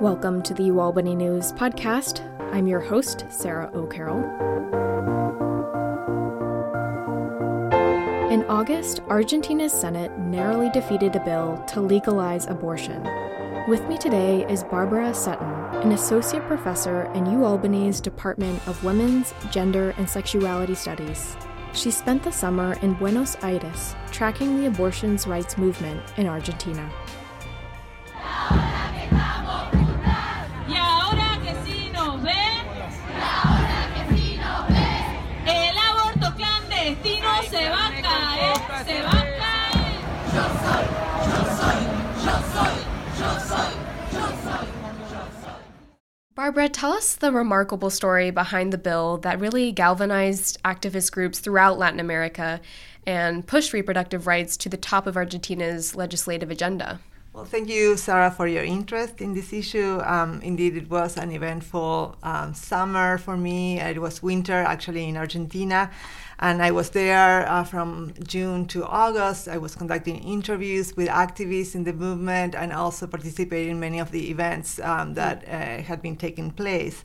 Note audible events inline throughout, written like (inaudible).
Welcome to the UAlbany News podcast. I'm your host, Sarah O'Carroll. In August, Argentina's Senate narrowly defeated a bill to legalize abortion. With me today is Barbara Sutton, an associate professor in UAlbany's Department of Women's, Gender, and Sexuality Studies. She spent the summer in Buenos Aires tracking the abortions rights movement in Argentina. Barbara, tell us the remarkable story behind the bill that really galvanized activist groups throughout Latin America and pushed reproductive rights to the top of Argentina's legislative agenda. Well, thank you, Sarah, for your interest in this issue. Um, indeed, it was an eventful um, summer for me. It was winter, actually, in Argentina. And I was there uh, from June to August. I was conducting interviews with activists in the movement and also participating in many of the events um, that uh, had been taking place.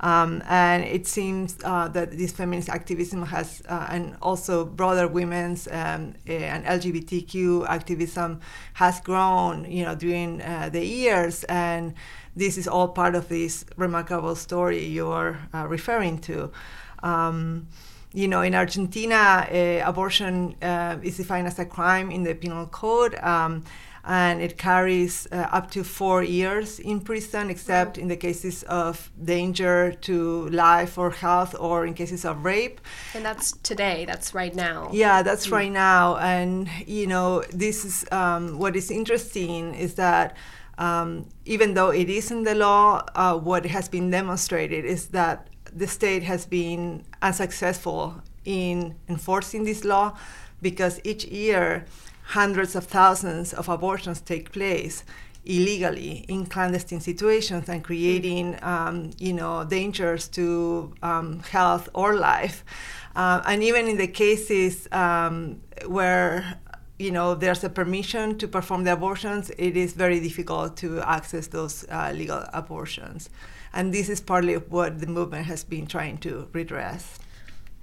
Um, and it seems uh, that this feminist activism has, uh, and also broader women's um, eh, and LGBTQ activism has grown, you know, during uh, the years. And this is all part of this remarkable story you're uh, referring to. Um, you know, in Argentina, uh, abortion uh, is defined as a crime in the penal code. Um, and it carries uh, up to four years in prison, except in the cases of danger to life or health or in cases of rape. And that's today, that's right now. Yeah, that's mm. right now. And, you know, this is um, what is interesting is that. Um, even though it is in the law, uh, what has been demonstrated is that the state has been unsuccessful in enforcing this law because each year hundreds of thousands of abortions take place illegally in clandestine situations and creating um, you know dangers to um, health or life. Uh, and even in the cases um, where you know there's a permission to perform the abortions it is very difficult to access those uh, legal abortions and this is partly what the movement has been trying to redress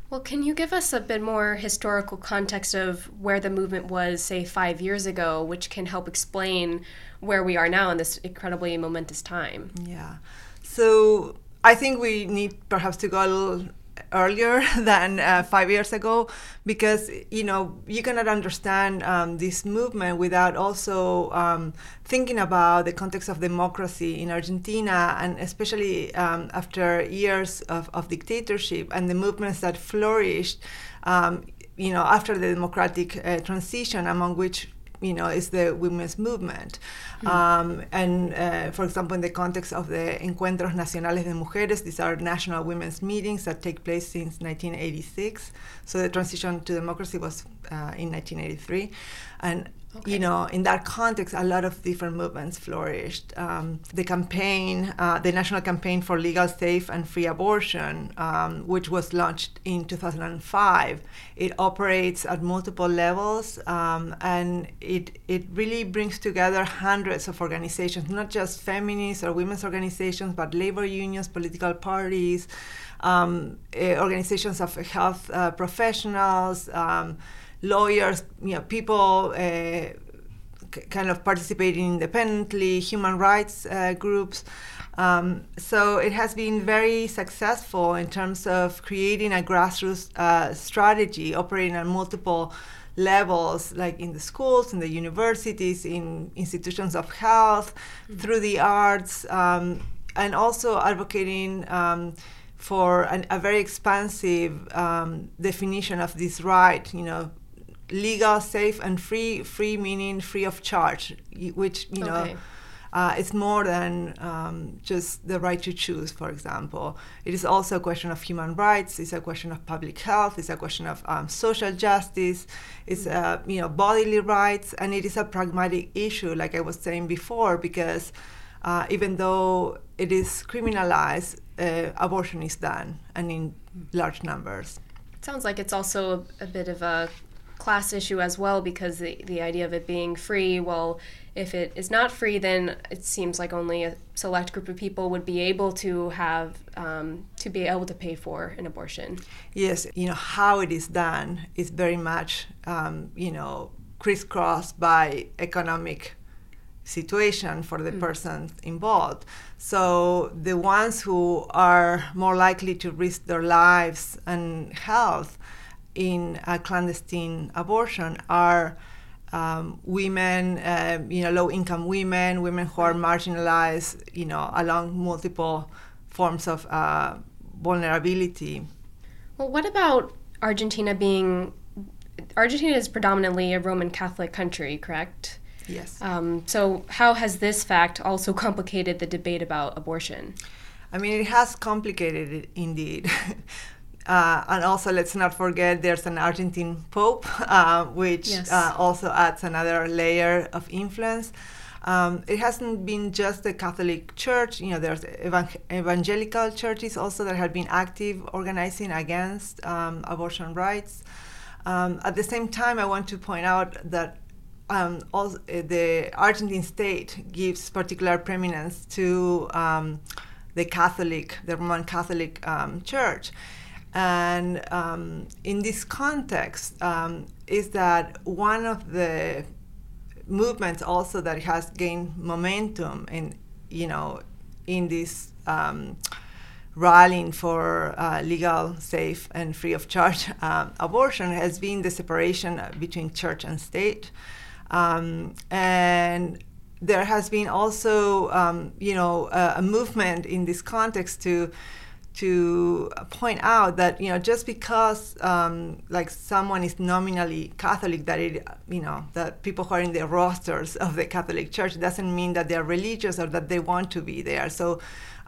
well, can you give us a bit more historical context of where the movement was, say, five years ago, which can help explain where we are now in this incredibly momentous time? Yeah. So I think we need perhaps to go a little earlier (laughs) than uh, five years ago because you know you cannot understand um, this movement without also um, thinking about the context of democracy in Argentina and especially um, after years of, of, dictatorship and the movements that flourished um, you know after the democratic uh, transition among which you know, is the women's movement. Mm. Um, and uh, for example, in the context of the Encuentros Nacionales de Mujeres, these are national women's meetings that take place since 1986. So the transition to democracy was uh, in 1983. And Okay. You know, in that context, a lot of different movements flourished. Um, the campaign, uh, the National Campaign for Legal, Safe, and Free Abortion, um, which was launched in 2005, it operates at multiple levels, um, and it it really brings together hundreds of organizations, not just feminist or women's organizations, but labor unions, political parties, um, uh, organizations of health uh, professionals. Lawyers, you know, people uh, kind of participating independently, human rights uh, groups. Um, so it has been very successful in terms of creating a grassroots uh, strategy operating on multiple levels, like in the schools, in the universities, in institutions of health, mm-hmm. through the arts, um, and also advocating. Um, for an, a very expansive um, definition of this right, you know, legal, safe, and free. Free meaning free of charge, which you know. Uh, it's more than um, just the right to choose, for example. It is also a question of human rights. It's a question of public health. It's a question of um, social justice. It's uh, you know bodily rights, and it is a pragmatic issue, like I was saying before, because uh, even though it is criminalized, uh, abortion is done, and in large numbers. It sounds like it's also a bit of a class issue as well because the, the idea of it being free, well, if it is not free, then it seems like only a select group of people would be able to have um, to be able to pay for an abortion. Yes, you know how it is done is very much um, you know crisscrossed by economic situation for the mm. person involved. So the ones who are more likely to risk their lives and health in a clandestine abortion are um, women, uh, you know, low-income women, women who are marginalized, you know, along multiple forms of uh, vulnerability. Well, what about Argentina being? Argentina is predominantly a Roman Catholic country, correct? Yes. Um, so, how has this fact also (laughs) complicated the debate about abortion? I mean, it has complicated it indeed. (laughs) Uh, and also, let's not forget there's an Argentine Pope, (laughs) uh, which yes. uh, also adds another layer of influence. Um, it hasn't been just the Catholic Church. You know, there's evangelical churches also that have been active organizing against um, abortion rights. Um, at the same time, I want to point out that um, also, the Argentine state gives particular preeminence to um, the Catholic, the Roman Catholic um, Church. And um, in this context, um, is that one of the movements also that has gained momentum in, you know, in this um, rallying for uh, legal, safe, and free of charge (laughs) um, abortion has been the separation between church and state. Um, and there has been also, um, you know, a, a movement in this context to to point out that you know just because um, like someone is nominally Catholic, that it you know that people who are in the rosters of the Catholic Church doesn't mean that they're religious or that they want to be there. So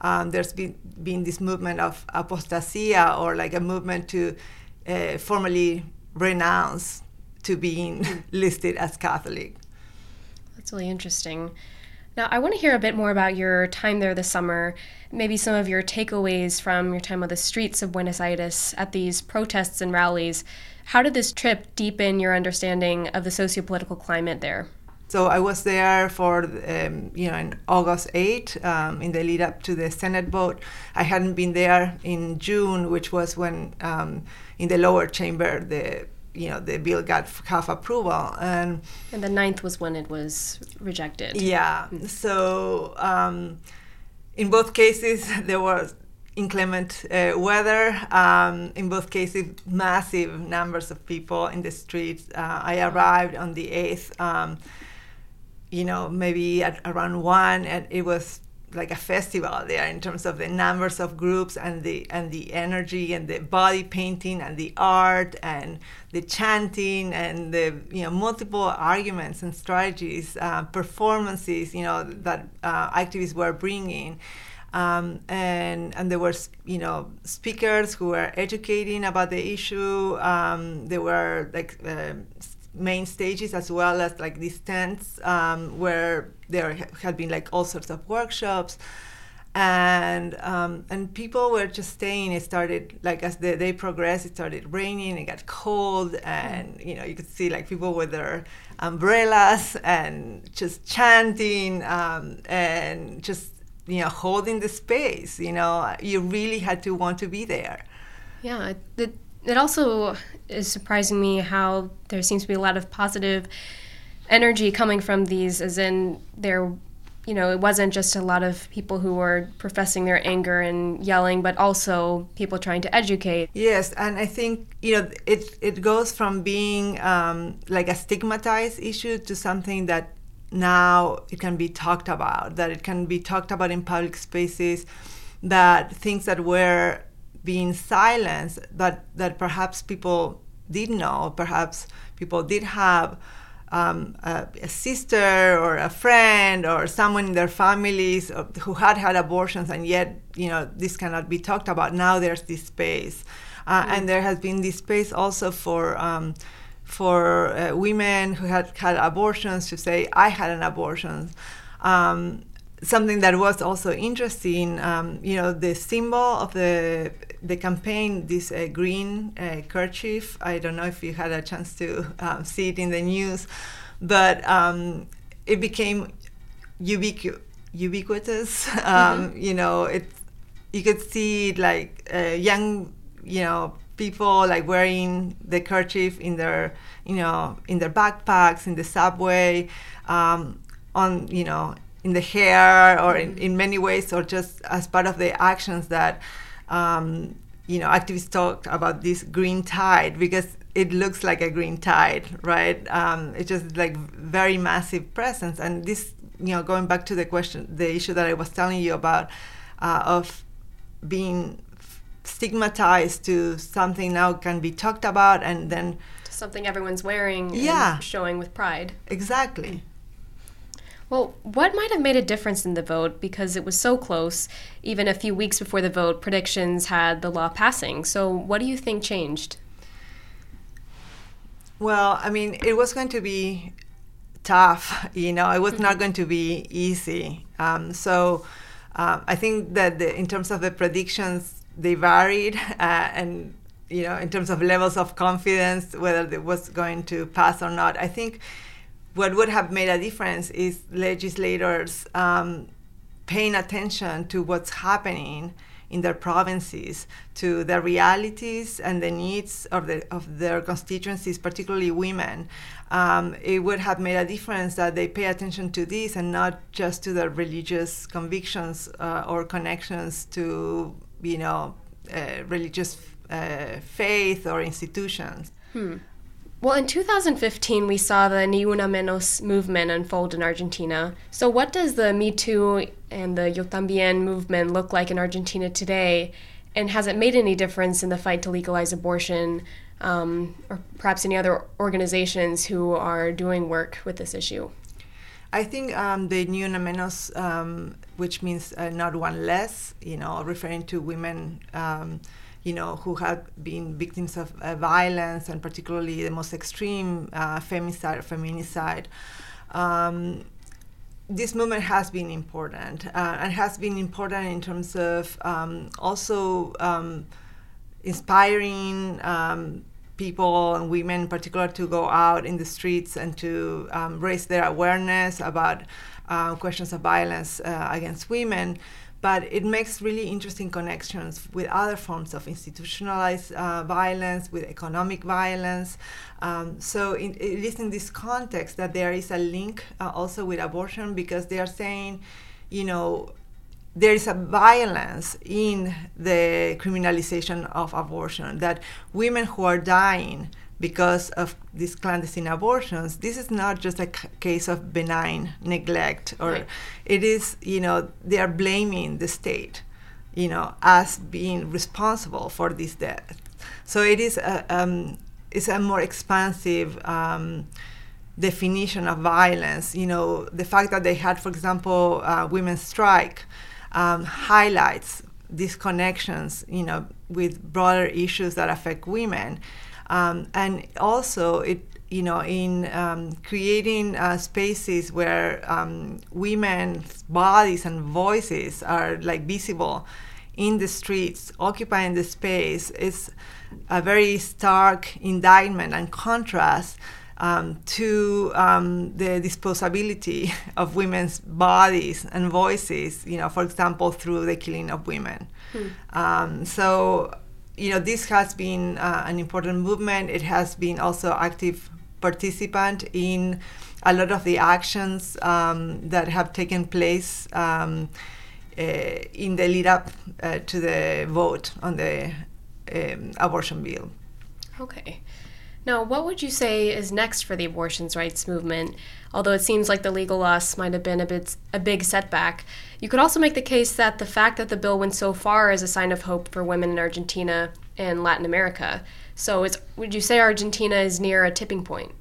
um, there's been been this movement of apostasia or like a movement to uh, formally renounce to being (laughs) listed as Catholic. That's really interesting. Now, I want to hear a bit more about your time there this summer, maybe some of your takeaways from your time on the streets of Buenos Aires at these protests and rallies. How did this trip deepen your understanding of the sociopolitical climate there? So I was there for, um, you know, in August 8, um, in the lead up to the Senate vote. I hadn't been there in June, which was when um, in the lower chamber the you know the bill got half approval and and the ninth was when it was rejected. Yeah. Mm-hmm. so um, in both cases (laughs) there was inclement uh, weather. Um, in both cases massive numbers of people in the streets. Uh, i arrived on the 8th um, you know maybe at around 1 and it was like a festival there in terms of the numbers of groups and the and the energy and the body painting and the art and the chanting and the you know multiple arguments and strategies uh, performances you know that uh, activists were bringing. Um, and and there were you know speakers who were educating about the issue. Um, there were like uh, main stages as well as like these tents um, where there had been like all sorts of workshops. And um, and people were just staying. It started like as the day progressed it started raining it got cold and you know you could see like people with their umbrellas and just chanting um, and just you know holding the space you know? You really had to want to be there. Yeah it, it also is surprising me how there seems to be a lot of positive energy coming from these, as in there, you know, it wasn't just a lot of people who were professing their anger and yelling, but also people trying to educate. Yes, and I think you know it it goes from being um, like a stigmatized issue to something that now it can be talked about, that it can be talked about in public spaces, that things that were being silenced that that perhaps people did know, perhaps people did have um, a, a, sister or a friend or someone in their families who had had abortions, and yet you know this cannot be talked about. Now there's this space, uh, mm-hmm. and there has been this space also for. Um, for uh, women who had had abortions to say, I had an abortion. Um, something that was also interesting, um, you know, the symbol of the the campaign, this uh, green uh, kerchief. I don't know if you had a chance to um, see it in the news, but um, it became ubiqu- ubiquitous. (laughs) Mm-hmm. You know, it you could see like uh, young, you know, people like wearing the kerchief in their, you know, in their backpacks in the subway, um, on you know in the hair or in, in many ways or just as part of the actions that um, you know activists talk about this green tide because it looks like a green tide right? Um, it's just like very massive presence. And this you know going back to the question the issue that i was telling you about uh, of being stigmatized to something now can be talked about and then something everyone's wearing yeah. showing with pride. Exactly well, what might have made a difference in the vote because it was so close? Even a few weeks before the vote, predictions had the law passing. So, what do you think changed? Well, I mean, it was going to be tough. (laughs) You know, it was not mm-hmm. going to be easy. Um, so, uh, I think that the, in terms of the predictions, they varied, (laughs) uh, and you know, in terms of levels of confidence, whether it was going to pass or not. I think what would have made a difference is legislators um, paying attention to what's happening in their provinces, to the realities and the needs of, the, of their constituencies, particularly women. Um, it would have made a difference that they pay attention to this and not just to their religious convictions uh, or connections to, you know, uh, religious uh, faith or institutions. Hmm. Well, in 2015, we saw the Ni Una Menos movement unfold in Argentina. So, what does the Me Too and the Yo Tambien movement look like in Argentina today? And has it made any difference in the fight to legalize abortion, um, or perhaps any other organizations who are doing work with this issue? I think um, the Ni Una Menos, um, which means uh, not one less, you know, referring to women um, you know, who have been victims of uh, violence and particularly the most extreme uh, femicide feminicide. Um, this movement has been important uh, and has been important in terms of um, also um, inspiring um, people and women in particular to go out in the streets and to um, raise their awareness about uh, questions of violence uh, against women but it makes really interesting connections with other forms of institutionalized uh, violence, with economic violence. Um, so in, it is in this context that there is a link uh, also with abortion because they are saying, you know, there is a violence in the criminalization of abortion that women who are dying because of these clandestine abortions, this is not just a c- case of benign neglect, or right. it is, you know, they are blaming the state, you know, as being responsible for this death. So it is a, um, it's a more expansive um, definition of violence. You know, the fact that they had, for example, uh, women's strike um, highlights these connections, you know, with broader issues that affect women. Um, and also, it you know, in um, creating uh, spaces where um, women's bodies and voices are like visible in the streets, occupying the space, is a very stark indictment and contrast um, to um, the disposability (laughs) of women's bodies and voices, you know, for example, through the killing of women. Hmm. Um, so you know, this has been uh, an important movement. It has been also active participant in a lot of the actions um, that have taken place um, uh, in the lead up uh, to the vote on the um, abortion bill. Okay. Now, what would you say is next for the abortion rights movement? Although it seems like the legal loss might have been a bit a big setback, you could also make the case that the fact that the bill went so far is a sign of hope for women in Argentina and Latin America. So, would you say Argentina is near a tipping point?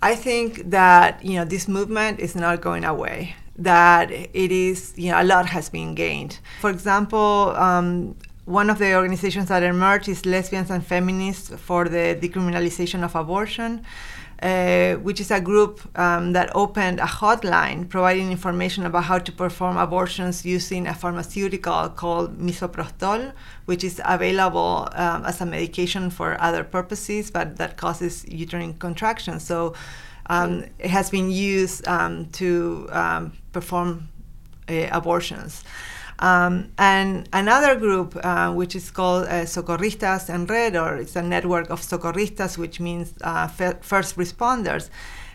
I think that you know this movement is not going away. That it is, you know, a lot has been gained. For example, um, one of the organizations that emerged is Lesbians and Feminists for the Decriminalization of Abortion. uh, which is a group um, that opened a hotline providing information about how to perform abortions using a pharmaceutical called misoprostol, which is available um, as a medication for other purposes, but that causes uterine contractions. So um, it has been used um, to um, perform uh, abortions. Um, and another group, uh, which is called uh, Socorristas en Red, or it's a network of socorristas, which means uh, first responders,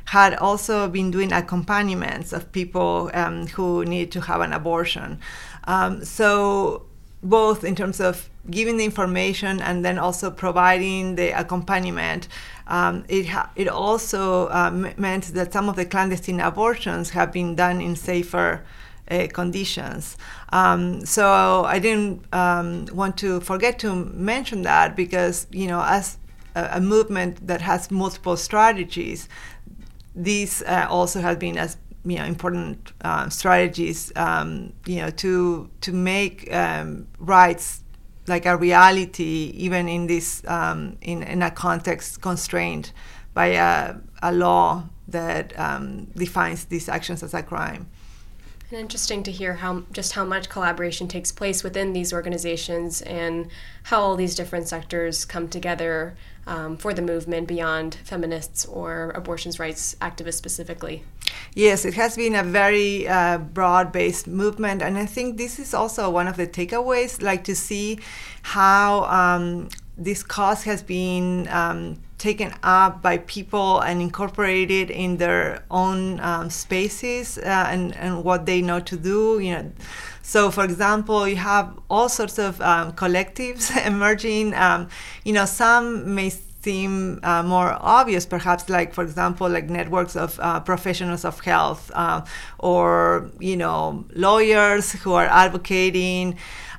had also been doing accompaniments of people um, who need to have an abortion. Um, so, both in terms of giving the information and then also providing the accompaniment, um, it, ha- it also uh, meant that some of the clandestine abortions have been done in safer uh, conditions. Um, so I didn't um, want to forget to mention that because you know as a, a movement that has multiple strategies, these uh, also have been as you know important uh, strategies um, you know to to make um, rights like a reality even in this um, in, in a context constrained by a, a law that um, defines these actions as a crime. And interesting to hear how just how much collaboration takes place within these organizations and how all these different sectors come together um, for the movement beyond feminists or abortions rights activists specifically. Yes, it has been a very uh, broad based movement, and I think this is also one of the takeaways like to see how um, this cause has been um, taken up by people and incorporated in their own um, spaces uh, and, and what they know to do you know. So for example you have all sorts of um, collectives (laughs) emerging. Um, you know some may seem uh, more obvious perhaps like for example like networks of uh, professionals of health uh, or you know lawyers who are advocating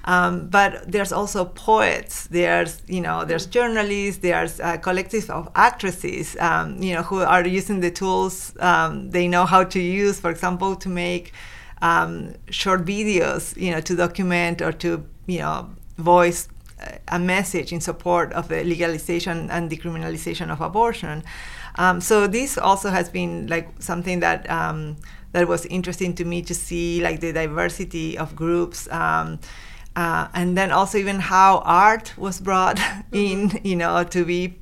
um, but there's also poets. There's you know there's journalists. There's a collective of actresses. Um, you know who are using the tools um, they know how to use. For example, to make um, short videos. You know to document or to you know voice a message in support of the legalization and decriminalization of abortion. Um, so this also has been like something that um, that was interesting to me to see like the diversity of groups. Um, uh, and then also even how art was brought (laughs) mm-hmm. in, you know, to be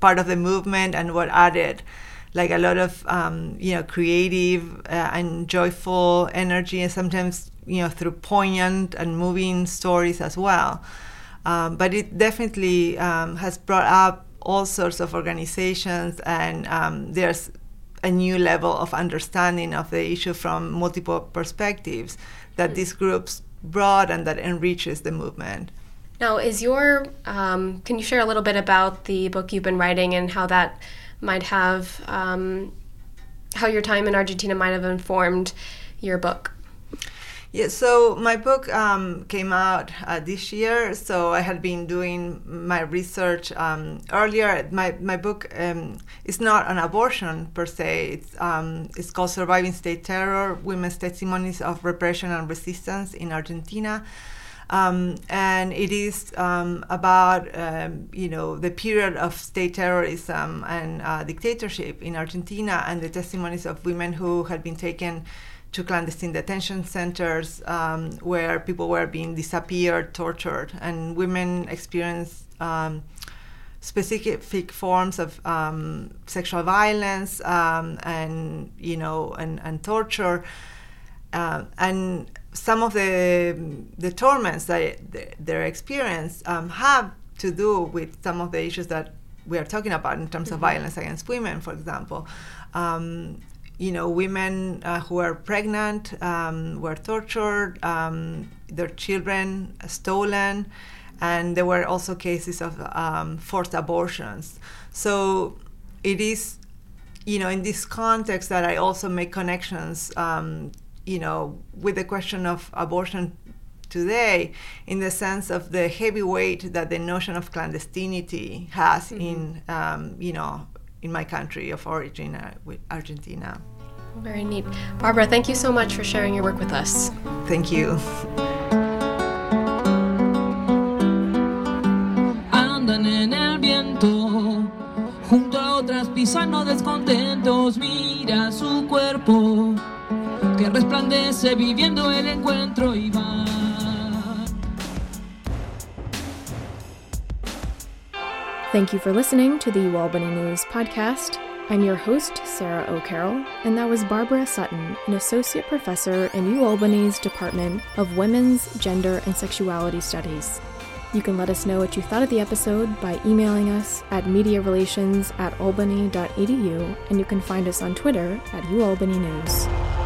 part of the movement and what added like a lot of um, you know creative uh, and joyful energy and sometimes you know through poignant and moving stories as well um, but it definitely um, has brought up all sorts of organizations and um, there's a new level of understanding of the issue from multiple perspectives that mm. these groups broad and that enriches the movement. Now, is your um, can you share a little bit about the book you've been writing and how that might have um, how your time in Argentina might have informed your book? Yeah, so my book um, came out uh, this year. So I had been doing my research um, earlier. My, my book um, is not an abortion per se. It's, um, it's called Surviving State Terror Women's Testimonies of Repression and Resistance in Argentina. Um, and it is um, about um, you know the period of state terrorism and uh, dictatorship in Argentina and the testimonies of women who had been taken to clandestine detention centers um, where people were being disappeared, tortured, and women experienced um, specific forms of um, sexual violence um, and you know and, and torture. Uh, and some of the the torments that they experience um, have to do with some of the issues that we are talking about in terms mm-hmm. of violence against women, for example. Um, you know, women uh, who are pregnant um, were tortured, um, their children stolen, and there were also cases of um, forced abortions. So it is, you know, in this context that I also make connections, um, you know, with the question of abortion today in the sense of the heavy weight that the notion of clandestinity has mm-hmm. in, um, you know, in my country of origin, uh, Argentina. Very neat. Barbara, thank you so much for sharing your work with us. Thank you. Andan en el viento junto a otras partisanos descontentos, mira su cuerpo que resplandece viviendo el encuentro y va. Thank you for listening to the UAlbany News podcast. I'm your host, Sarah O'Carroll, and that was Barbara Sutton, an associate professor in UAlbany's Department of Women's, Gender, and Sexuality Studies. You can let us know what you thought of the episode by emailing us at mediarelations at albany.edu, and you can find us on Twitter at ualbanynews.